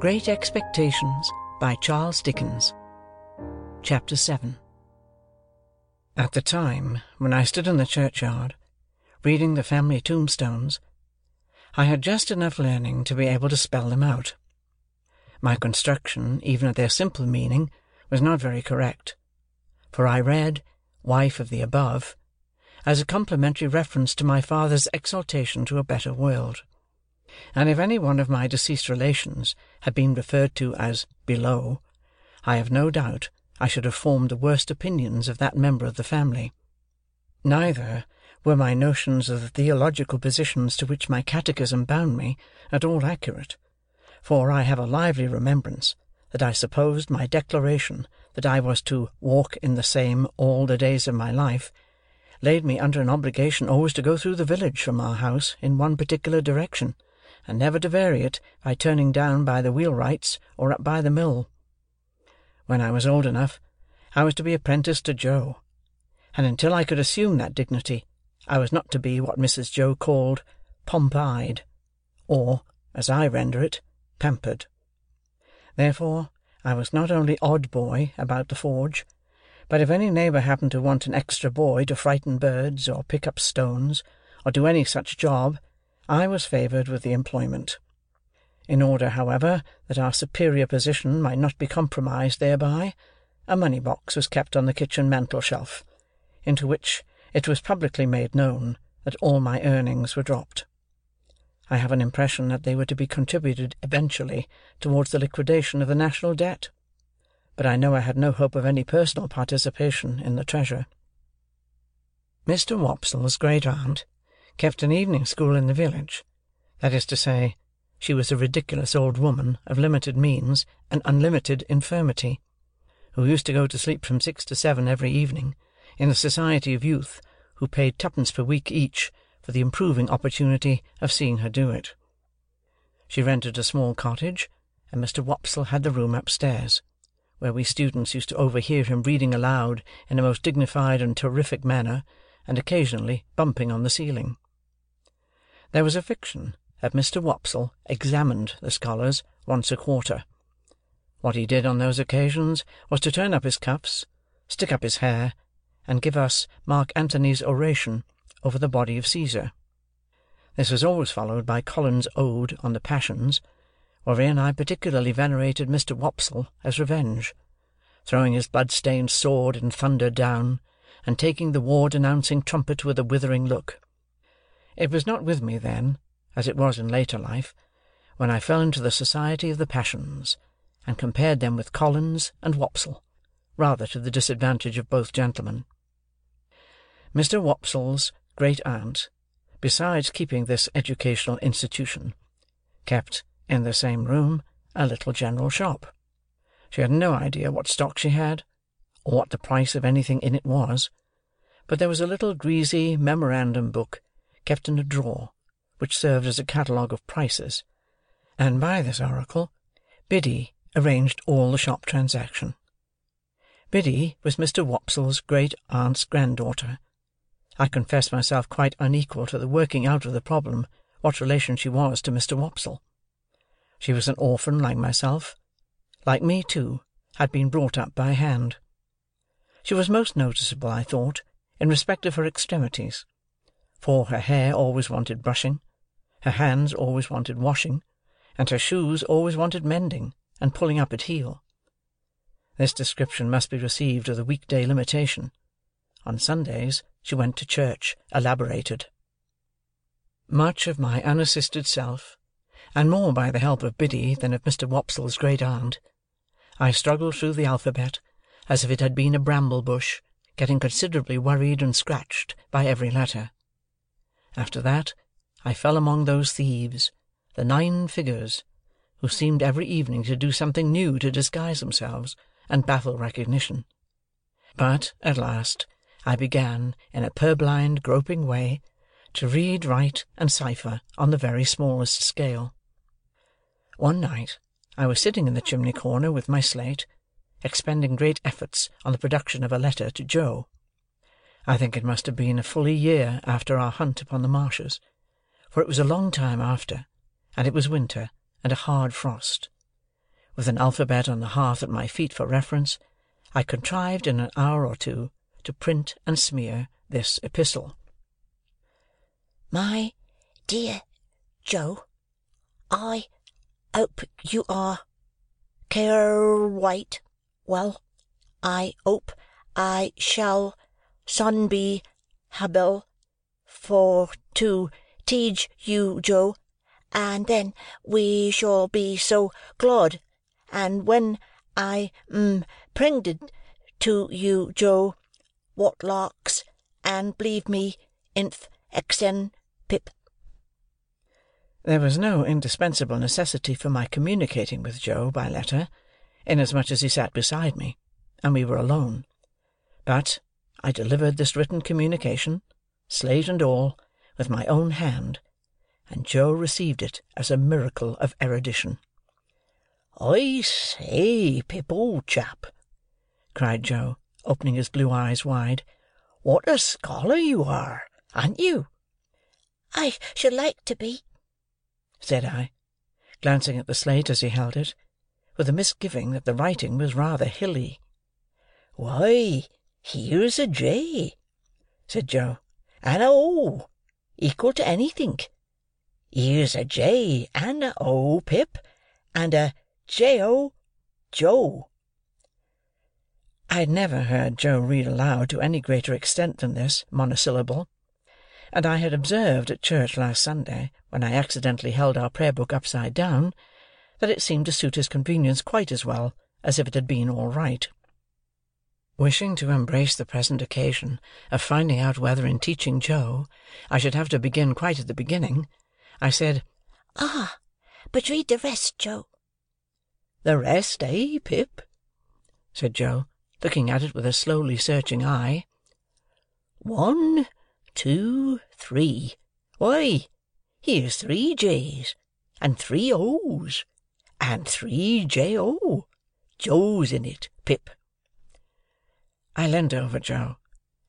Great Expectations by Charles Dickens. Chapter 7 At the time when I stood in the churchyard, reading the family tombstones, I had just enough learning to be able to spell them out. My construction, even of their simple meaning, was not very correct, for I read "wife of the above" as a complimentary reference to my father's exaltation to a better world; and if any one of my deceased relations had been referred to as "below," I have no doubt I should have formed the worst opinions of that member of the family. Neither were my notions of the theological positions to which my catechism bound me, at all accurate; for I have a lively remembrance that I supposed my declaration that I was to "walk in the same all the days of my life," laid me under an obligation always to go through the village from our house in one particular direction, and never to vary it by turning down by the wheelwright's or up by the mill. When I was old enough, I was to be apprenticed to Joe; and until I could assume that dignity, I was not to be what Mrs. Joe called "Pompeyed," or, as I render it, pampered. Therefore, I was not only odd boy about the forge, but if any neighbour happened to want an extra boy to frighten birds, or pick up stones, or do any such job, I was favoured with the employment. In order, however, that our superior position might not be compromised thereby, a money box was kept on the kitchen mantel shelf, into which it was publicly made known that all my earnings were dropped. I have an impression that they were to be contributed eventually towards the liquidation of the national debt; but I know I had no hope of any personal participation in the treasure. Mr. Wopsle's great aunt kept an evening school in the village; that is to say, she was a ridiculous old woman of limited means and unlimited infirmity, who used to go to sleep from six to seven every evening in the society of youth who paid twopence per week each for the improving opportunity of seeing her do it. She rented a small cottage, and Mr. Wopsle had the room upstairs, where we students used to overhear him reading aloud in a most dignified and terrific manner, and occasionally bumping on the ceiling. There was a fiction that Mr. Wopsle examined the scholars once a quarter. What he did on those occasions was to turn up his cuffs, stick up his hair, and give us Mark Antony's oration over the body of Caesar. This was always followed by Collins's ode on the passions, wherein I particularly venerated Mr. Wopsle as revenge, throwing his blood-stained sword in thunder down, and taking the war-denouncing trumpet with a withering look. It was not with me then, as it was in later life, when I fell into the society of the passions, and compared them with Collins and Wopsle, rather to the disadvantage of both gentlemen. Mr. Wopsle's great aunt, besides keeping this educational institution, kept, in the same room, a little general shop. She had no idea what stock she had, or what the price of anything in it was; but there was a little greasy memorandum book kept in a drawer, which served as a catalogue of prices, and by this oracle Biddy arranged all the shop transaction. Biddy was Mr. Wopsle's great aunt's granddaughter. I confess myself quite unequal to the working out of the problem what relation she was to Mr. Wopsle. She was an orphan like myself; like me, too, had been brought up by hand. She was most noticeable, I thought, in respect of her extremities; for her hair always wanted brushing, her hands always wanted washing, and her shoes always wanted mending and pulling up at heel. This description must be received with a week day limitation. On Sundays she went to church elaborated. Much of my unassisted self, and more by the help of Biddy than of Mr. Wopsle's great aunt, I struggled through the alphabet as if it had been a bramble bush, getting considerably worried and scratched by every letter. After that, I fell among those thieves, the nine figures, who seemed every evening to do something new to disguise themselves and baffle recognition. But, at last, I began, in a purblind, groping way, to read, write, and cipher on the very smallest scale. One night, I was sitting in the chimney corner with my slate, expending great efforts on the production of a letter to Joe. I think it must have been a fully year after our hunt upon the marshes, for it was a long time after, and it was winter, and a hard frost. with an alphabet on the hearth at my feet for reference, I contrived in an hour or two to print and smear this epistle. My dear Joe, I hope you are quite well. I hope I shall soon be able for to teach you, Joe, and then we shall be so glad, and when I mm, am pregnant to you, Joe, what larks, and believe me, inf exen pip. There was no indispensable necessity for my communicating with Joe by letter, inasmuch as he sat beside me, and we were alone. But, I delivered this written communication, slate and all, with my own hand, and Joe received it as a miracle of erudition. "I say, Pip, old chap!" cried Joe, opening his blue eyes wide. "What a scholar you are, an't you?" "I should like to be," said I, glancing at the slate as he held it, with a misgiving that the writing was rather hilly. "Why, here's a J," said Joe, "and a O, equal to anythink. Here's a J and a O, Pip, and a J-O, Joe." I had never heard Joe read aloud to any greater extent than this monosyllable; and I had observed at church last Sunday, when I accidentally held our prayer book upside down, that it seemed to suit his convenience quite as well as if it had been all right. Wishing to embrace the present occasion of finding out whether in teaching Joe I should have to begin quite at the beginning, I said, "Ah, but read the rest, Joe." "The rest, eh, Pip?" said Joe, looking at it with a slowly searching eye. "One, two, three. Why, here's three J's, and three O's, and three J-O. Joes in it, Pip." I leaned over Joe,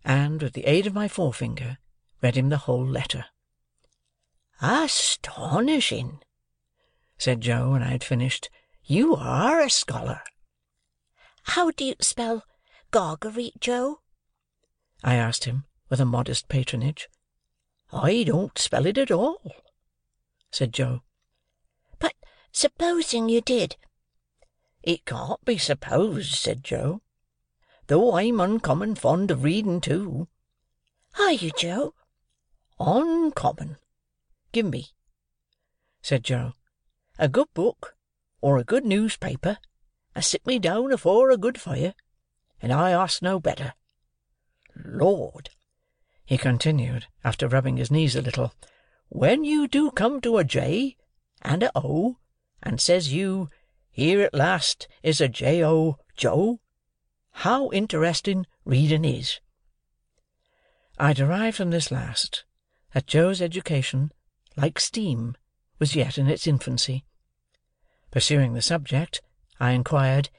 and, with the aid of my forefinger, read him the whole letter. "Astonishing!" said Joe, when I had finished. You are a scholar." "How do you spell Gargery, Joe?" I asked him, with a modest patronage. "I don't spell it at all," said Joe. "But supposing you did?" "It can't be supposed," said Joe, "though I'm uncommon fond of reading too." "Are you, Joe?" "Uncommon. Give me," said Joe, "a good book or a good newspaper, and sit me down afore a good fire, and I ask no better. Lord!" he continued, after rubbing his knees a little, "when you do come to a J and a O, and says you, 'Here at last is a J-O, Joe,' how interesting reading is!" I derived from this last, that Joe's education, like steam, was yet in its infancy. Pursuing the subject, I inquired,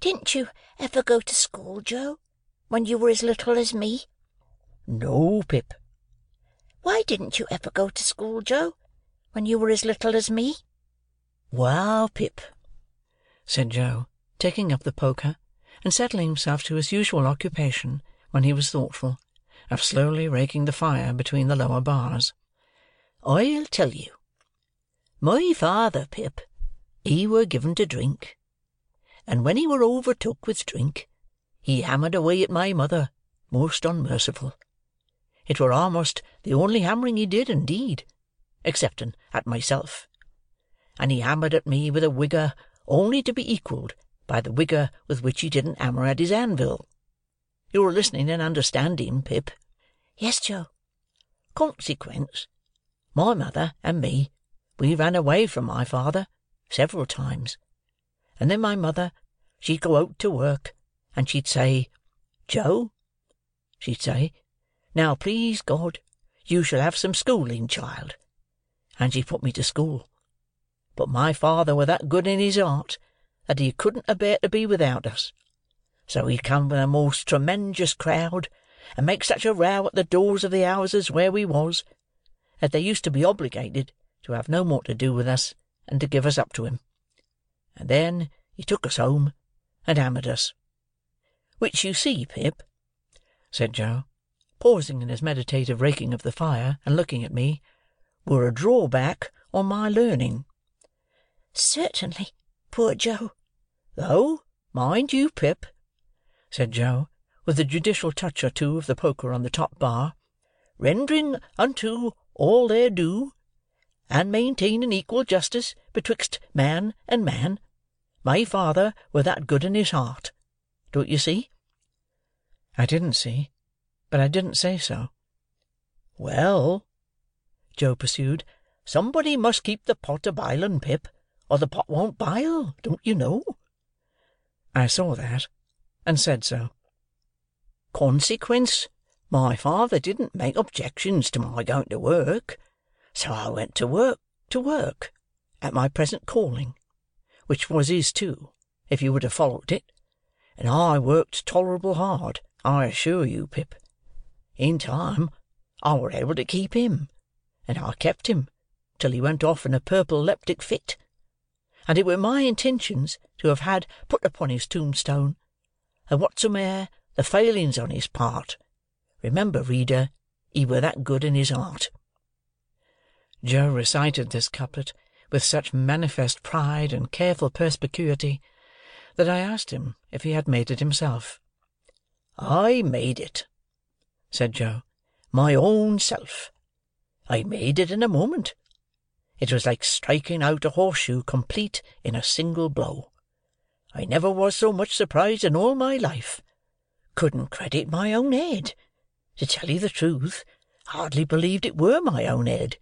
"Didn't you ever go to school, Joe, when you were as little as me?" "No, Pip." "Why didn't you ever go to school, Joe, when you were as little as me?" "Well, Pip," said Joe, taking up the poker, and settling himself to his usual occupation, when he was thoughtful, of slowly raking the fire between the lower bars, "I'll tell you. My father, Pip he were given to drink, and when he were overtook with drink, he hammered away at my mother, most unmerciful. It were a'most the only hammering he did, indeed, excepting at myself; and he hammered at me with a wigour only to be equalled by the wigour with which he didn't hammer at his anvil. You're listening and understanding, Pip?" "Yes, Joe." "Consequence, my mother and me, we ran away from my father several times; and then my mother, she'd go out to work, and she'd say, 'Joe,' she'd say, 'now, please God, you shall have some schooling, child,' and she'd put me to school. But my father were that good in his heart that he couldn't abear to be without us; so he'd come with a most tremenjous crowd, and make such a row at the doors of the houses where we was, that they used to be obligated to have no more to do with us and to give us up to him. and then he took us home and hammered us. Which you see, Pip," said Joe, pausing in his meditative raking of the fire, and looking at me, "were a drawback on my learning." "Certainly, poor Joe." "Though, mind you, Pip," said Joe, with a judicial touch or two of the poker on the top bar, "rendering unto all their due, and maintaining equal justice betwixt man and man, my father were that good in his heart. Don't you see?" I didn't see, but I didn't say so. "Well," Joe pursued, "somebody must keep the pot a bilin', Pip, or the pot won't bile, don't you know?" I saw that, and said so. "Consequence, my father didn't make objections to my going to work, so I went to work, to work, at my present calling, which was his too, if you would have followed it, and I worked tolerable hard, I assure you, Pip. In time, I were able to keep him, and I kept him till he went off in a purple leptic fit, and it were my intentions to have had put upon his tombstone, that whatsome'er the failings on his part, remember, reader, he were that good in his heart." Joe recited this couplet with such manifest pride and careful perspicuity, that I asked him if he had made it himself. "I made it," said Joe, "my own self. I made it in a moment. It was like striking out a horseshoe complete in a single blow. I never was so much surprised in all my life. Couldn't credit my own head. To tell you the truth, hardly believed it were my own head.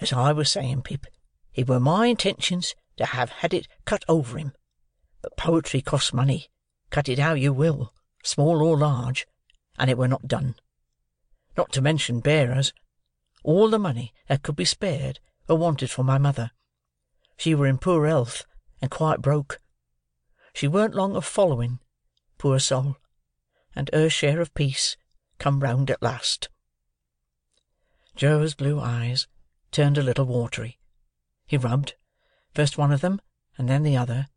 As I was saying, Pip, it were my intentions to have had it cut over him, but poetry costs money, cut it how you will, small or large, and it were not done. Not to mention bearers, all the money that could be spared were wanted for my mother. She were in poor health, and quite broke. She weren't long of following, poor soul, and her share of peace come round at last." Joe's blue eyes turned a little watery. He rubbed, first one of them and then the other,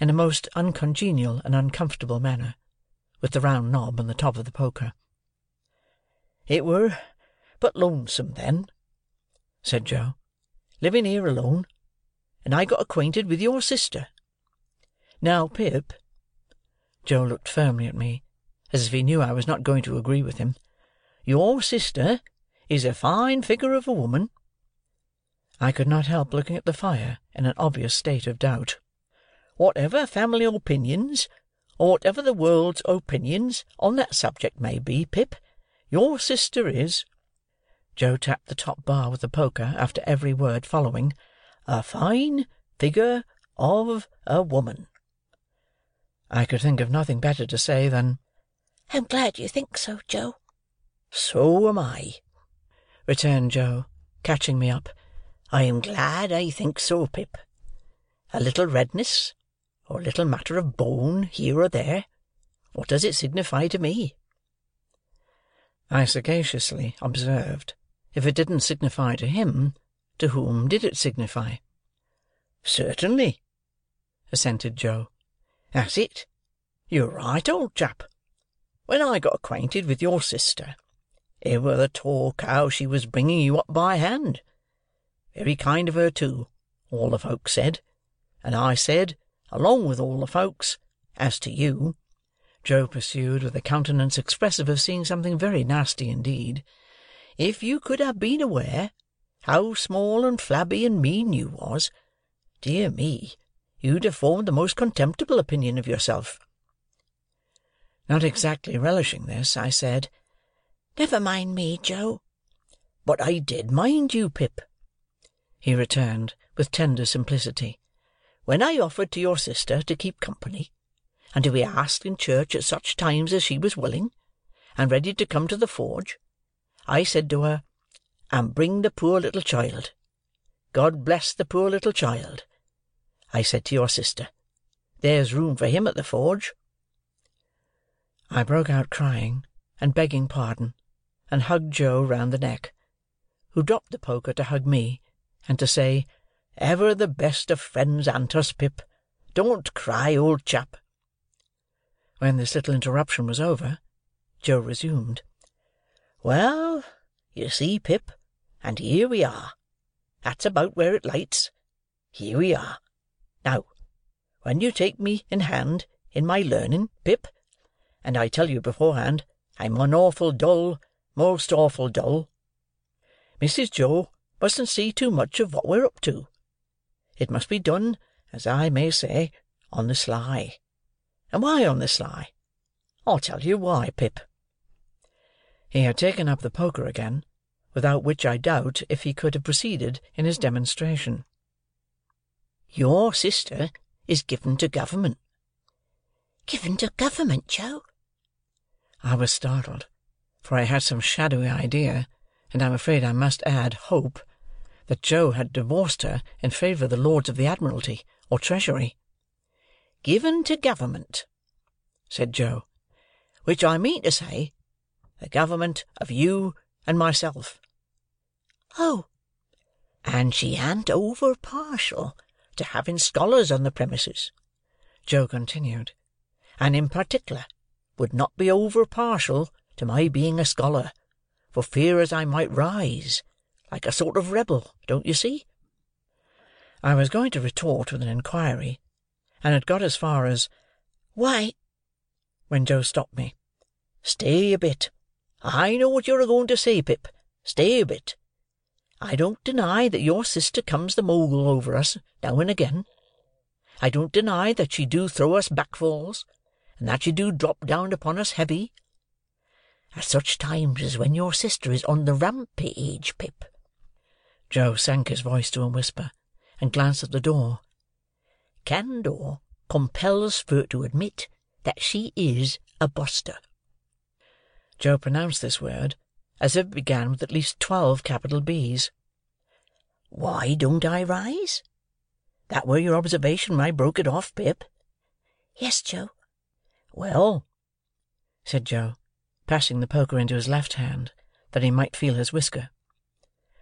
in a most uncongenial and uncomfortable manner, with the round knob on the top of the poker. "It were but lonesome then," said Joe, "living here alone, and I got acquainted with your sister. Now, Pip," Joe looked firmly at me, as if he knew I was not going to agree with him, "your sister is a fine figure of a woman. I could not help looking at the fire in an obvious state of doubt. "Whatever family opinions, or whatever the world's opinions on that subject may be, Pip, your sister is," Joe tapped the top bar with the poker after every word following, "a fine figure of a woman." I could think of nothing better to say than, "I'm glad you think so, Joe." "So am I," returned Joe, catching me up. I am glad I think so, Pip. A little redness, or a little matter of bone here or there, what does it signify to me?" I sagaciously observed, if it didn't signify to him, to whom did it signify? "Certainly," assented Joe. "That's it. You're right, old chap. When I got acquainted with your sister, it were the talk how she was bringing you up by hand. Very kind of her too, all the folks said; and I said, along with all the folks, as to you," Joe pursued, with a countenance expressive of seeing something very nasty indeed, "if you could have been aware how small and flabby and mean you was, dear me, you'd have formed the most contemptible opinion of yourself." Not exactly relishing this, I said, "Never mind me, Joe." "But I did mind you, Pip he returned, with tender simplicity. "When I offered to your sister to keep company, and to be asked in church at such times as she was willing, and ready to come to the forge, I said to her, 'And bring the poor little child. God bless the poor little child,' I said to your sister. There's room for him at the forge." I broke out crying, and begging pardon, and hugged Joe round the neck, who dropped the poker to hug me and to say, "Ever the best of friends, Antus, Pip, don't cry, old chap." When this little interruption was over, Joe resumed. "Well, you see, Pip, and here we are. That's about where it lights. Here we are. Now, when you take me in hand in my learning, Pip, and I tell you beforehand I'm an awful dull, most awful dull, Mrs. Joe mustn't see too much of what we're up to. It must be done, as I may say, on the sly. And why on the sly? I'll tell you why, Pip." He had taken up the poker again, without which I doubt if he could have proceeded in his demonstration. "Your sister is given to government." Given to government, Joe? I was startled, for I had some shadowy idea, and I am afraid I must add, hope, that Joe had divorced her in favour of the Lords of the Admiralty or Treasury. "Given to government," said Joe, "which I mean to say, the government of you and myself." Oh! "And she an't over partial to having scholars on the premises," Joe continued, "and in particular would not be over partial to my being a scholar, for fear as I might rise, like a sort of rebel, don't you see?" I was going to retort with an inquiry, and had got as far as Why—" when Joe stopped me. "Stay a bit. I know what you're a going to say, Pip. Stay a bit. I don't deny that your sister comes the mogul over us, now and again. I don't deny that she do throw us backfalls, and that she do drop down upon us heavy. At such times as when your sister is on the rampage, Pip." Joe sank his voice to a whisper, and glanced at the door. "Candour compels fur to admit that she is a buster." Joe pronounced this word as if it began with at least twelve capital B's. "Why don't I rise? That were your observation when I broke it off, Pip?" Yes, Joe. "Well," said Joe, passing the poker into his left hand, that he might feel his whisker;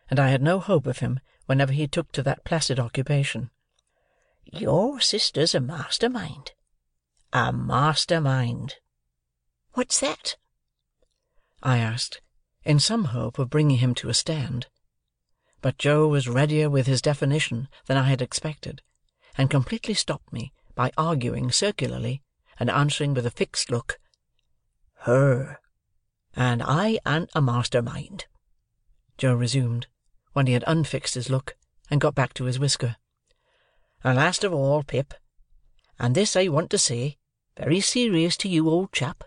and I had no hope of him whenever he took to that placid occupation. "your sister's a master mind. A master mind." What's that? I asked, in some hope of bringing him to a stand. But Joe was readier with his definition than I had expected, and completely stopped me by arguing circularly, and answering with a fixed look, "Her. And I an't a master mind," Joe resumed, when he had unfixed his look, and got back to his whisker. "And last of all, Pip, and this I want to say, very serious to you, old chap,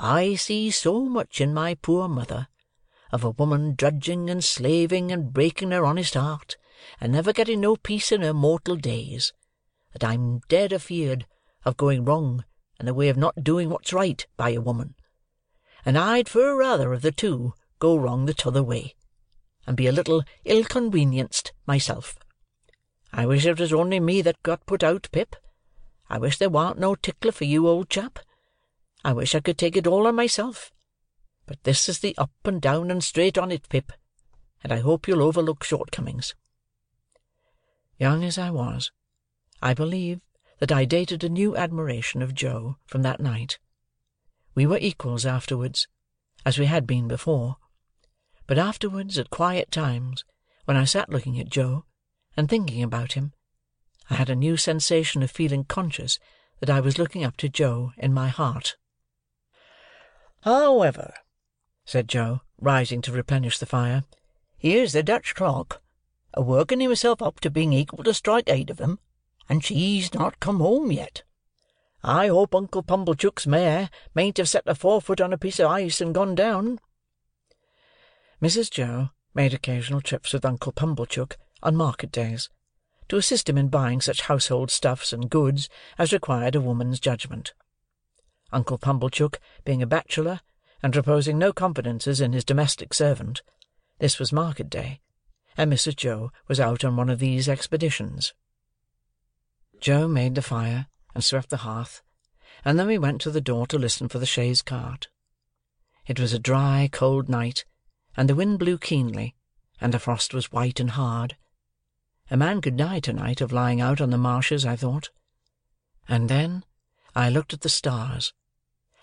I see so much in my poor mother, of a woman drudging and slaving and breaking her honest heart, and never getting no peace in her mortal days, that I'm dead afeard of going wrong in the way of not doing what's right by a woman; and I'd fur rather of the two go wrong the t'other way, and be a little ill-conwenienced myself. I wish it was only me that got put out, Pip. I wish there warn't no tickler for you, old chap. I wish I could take it all on myself. But this is the up and down and straight on it, Pip, and I hope you'll overlook shortcomings." Young as I was, I believe that I dated a new admiration of Joe from that night. We were equals afterwards, as we had been before; but afterwards, at quiet times, when I sat looking at Joe, and thinking about him, I had a new sensation of feeling conscious that I was looking up to Joe in my heart. "However," said Joe, rising to replenish the fire, "here's the Dutch clock, a working himself up to being equal to strike eight of 'em, and she's not come home yet. I hope Uncle Pumblechook's mare mayn't have set her forefoot on a piece of ice and gone down." Mrs. Joe made occasional trips with Uncle Pumblechook on market days, to assist him in buying such household stuffs and goods as required a woman's judgment. Uncle Pumblechook being a bachelor, and reposing no confidences in his domestic servant, this was market day, and Mrs. Joe was out on one of these expeditions. Joe made the fire, and swept the hearth, and then we went to the door to listen for the chaise cart. It was a dry, cold night, and the wind blew keenly, and the frost was white and hard. A man could die to-night of lying out on the marshes, I thought. And then I looked at the stars,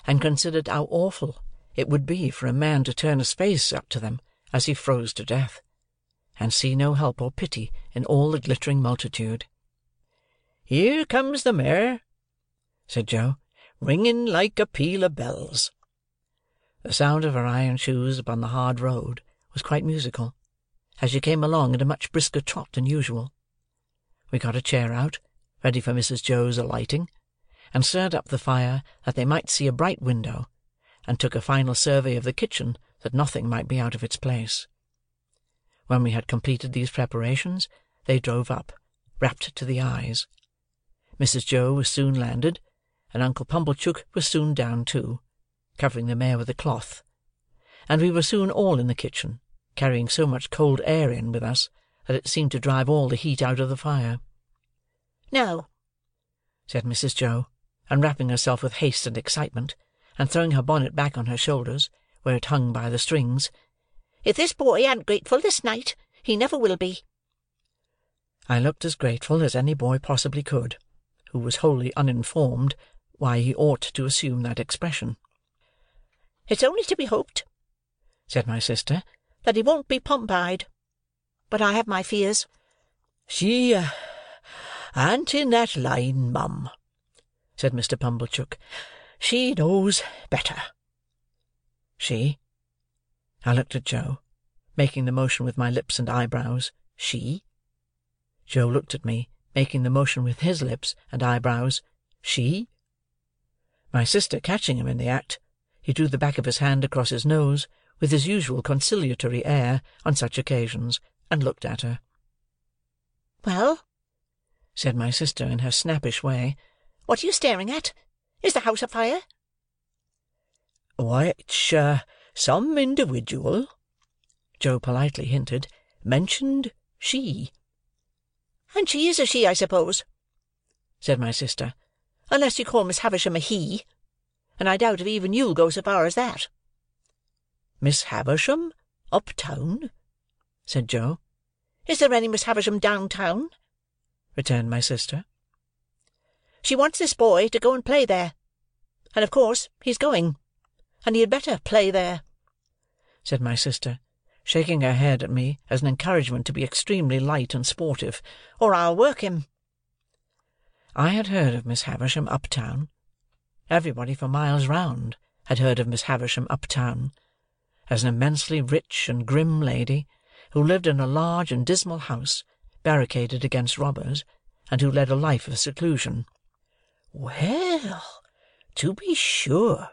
and considered how awful it would be for a man to turn his face up to them as he froze to death, and see no help or pity in all the glittering multitude. "Here comes the mare," said Joe, "ringing like a peal of bells." The sound of her iron shoes upon the hard road was quite musical, as she came along at a much brisker trot than usual. We got a chair out, ready for Mrs. Joe's alighting, and stirred up the fire that they might see a bright window, and took a final survey of the kitchen that nothing might be out of its place. When we had completed these preparations, they drove up, wrapped to the eyes. Mrs. Joe was soon landed, and Uncle Pumblechook was soon down too covering the mare with a cloth; and we were soon all in the kitchen, carrying so much cold air in with us, that it seemed to drive all the heat out of the fire. "Now," said Mrs. Joe, unwrapping herself with haste and excitement, and throwing her bonnet back on her shoulders, where it hung by the strings, "if this boy an't grateful this night, he never will be." I looked as grateful as any boy possibly could, who was wholly uninformed why he ought to assume that expression. It's only to be hoped," said my sister, "that he won't be Pompeyed. But I have my fears." "She uh, an't in that line, mum," said Mr. Pumblechook. "She knows better." "She?" I looked at Joe, making the motion with my lips and eyebrows. "She?" Joe looked at me, making the motion with his lips and eyebrows. "She?" My sister catching him in the act, he drew the back of his hand across his nose, with his usual conciliatory air on such occasions, and looked at her. "Well," said my sister, in her snappish way, "what are you staring at? Is the house afire?" "Which uh, some individual," Joe politely hinted, "mentioned she." "And she is a she, I suppose?" said my sister. "Unless you call Miss Havisham a he and I doubt if even you'll go so far as that." "Miss Havisham? Up town?" said Joe. "Is there any Miss Havisham down town?" returned my sister. "She wants this boy to go and play there, and of course he's going, and he had better play there," said my sister, shaking her head at me as an encouragement to be extremely light and sportive, "or I'll work him." I had heard of Miss Havisham up town. Everybody for miles round had heard of Miss Havisham up town, as an immensely rich and grim lady, who lived in a large and dismal house, barricaded against robbers, and who led a life of seclusion. "Well, to be sure!"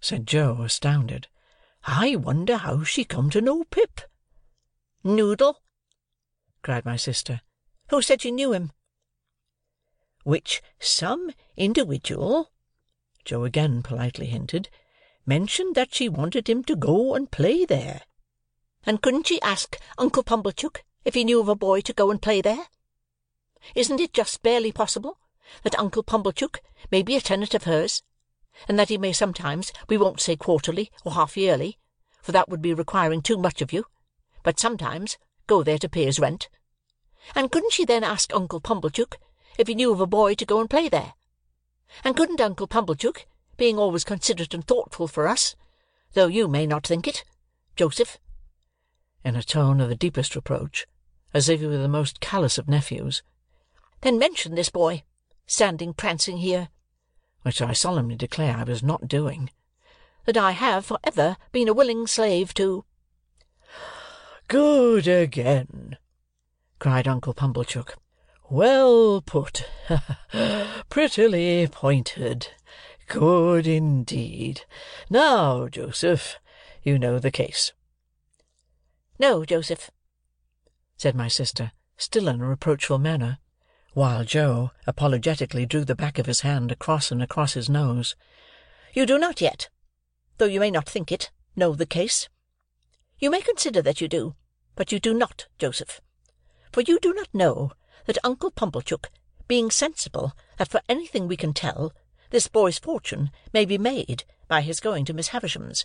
said Joe, astounded. "I wonder how she come to know Pip." "Noodle!" cried my sister. "Who said she knew him?" "Which some individual Joe again politely hinted, mentioned that she wanted him to go and play there." "And couldn't she ask Uncle Pumblechook if he knew of a boy to go and play there? Isn't it just barely possible that Uncle Pumblechook may be a tenant of hers, and that he may sometimes, we won't say quarterly or half yearly, for that would be requiring too much of you, but sometimes go there to pay his rent? And couldn't she then ask Uncle Pumblechook if he knew of a boy to go and play there? And couldn't Uncle Pumblechook, being always considerate and thoughtful for us, though you may not think it, Joseph," in a tone of the deepest reproach, as if he were the most callous of nephews, "then mention this boy, standing prancing here (which I solemnly declare I was not doing), that I have for ever been a willing slave to—" "Good again!" cried Uncle Pumblechook. Well put. Prettily pointed. Good indeed. Now, Joseph, you know the case." "No, Joseph," said my sister, still in a reproachful manner, while Joe apologetically drew the back of his hand across and across his nose. "You do not yet, though you may not think it, know the case. You may consider that you do, but you do not, Joseph; for you do not know that Uncle Pumblechook, being sensible that for anything we can tell, this boy's fortune may be made by his going to Miss Havisham's,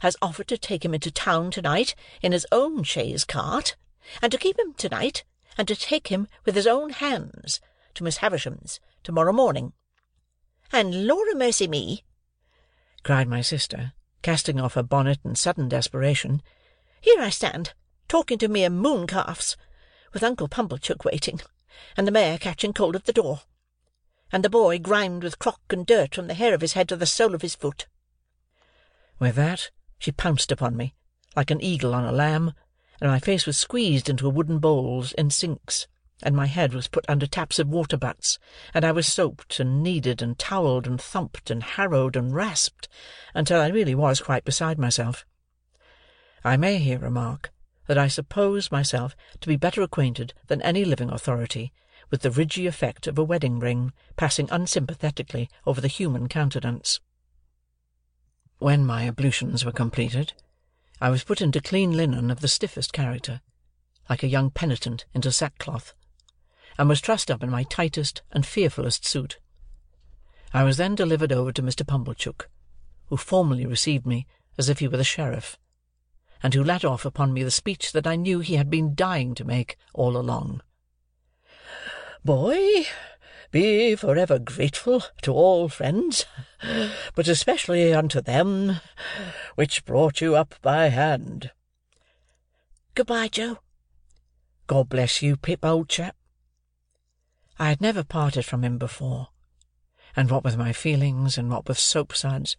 has offered to take him into town to-night in his own chaise cart, and to keep him to-night, and to take him with his own hands to Miss Havisham's to-morrow morning." "And Lord mercy me!" cried my sister, casting off her bonnet in sudden desperation. "Here I stand, talking to mere mooncalves, with Uncle Pumblechook waiting, and the mare catching cold at the door, and the boy grimed with crock and dirt from the hair of his head to the sole of his foot." With that she pounced upon me, like an eagle on a lamb, and my face was squeezed into wooden bowls in sinks, and my head was put under taps of water butts, and I was soaped, and kneaded, and towelled, and thumped, and harrowed, and rasped, until I really was quite beside myself. I may here remark that I suppose myself to be better acquainted than any living authority with the ridgy effect of a wedding ring passing unsympathetically over the human countenance. When my ablutions were completed, I was put into clean linen of the stiffest character, like a young penitent into sackcloth, and was trussed up in my tightest and fearfullest suit. I was then delivered over to Mr. Pumblechook, who formally received me as if he were the sheriff, and who let off upon me the speech that I knew he had been dying to make all along. "Boy, be for ever grateful to all friends, but especially unto them which brought you up by hand." "Good bye, Joe." "God bless you, Pip, old chap." I had never parted from him before, and what with my feelings and what with soapsuds,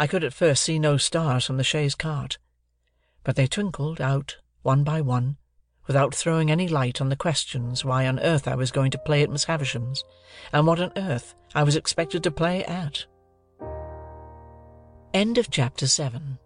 I could at first see no stars from the chaise cart; but they twinkled out one by one without throwing any light on the questions why on earth I was going to play at Miss Havisham's, and what on earth I was expected to play at. End of chapter seven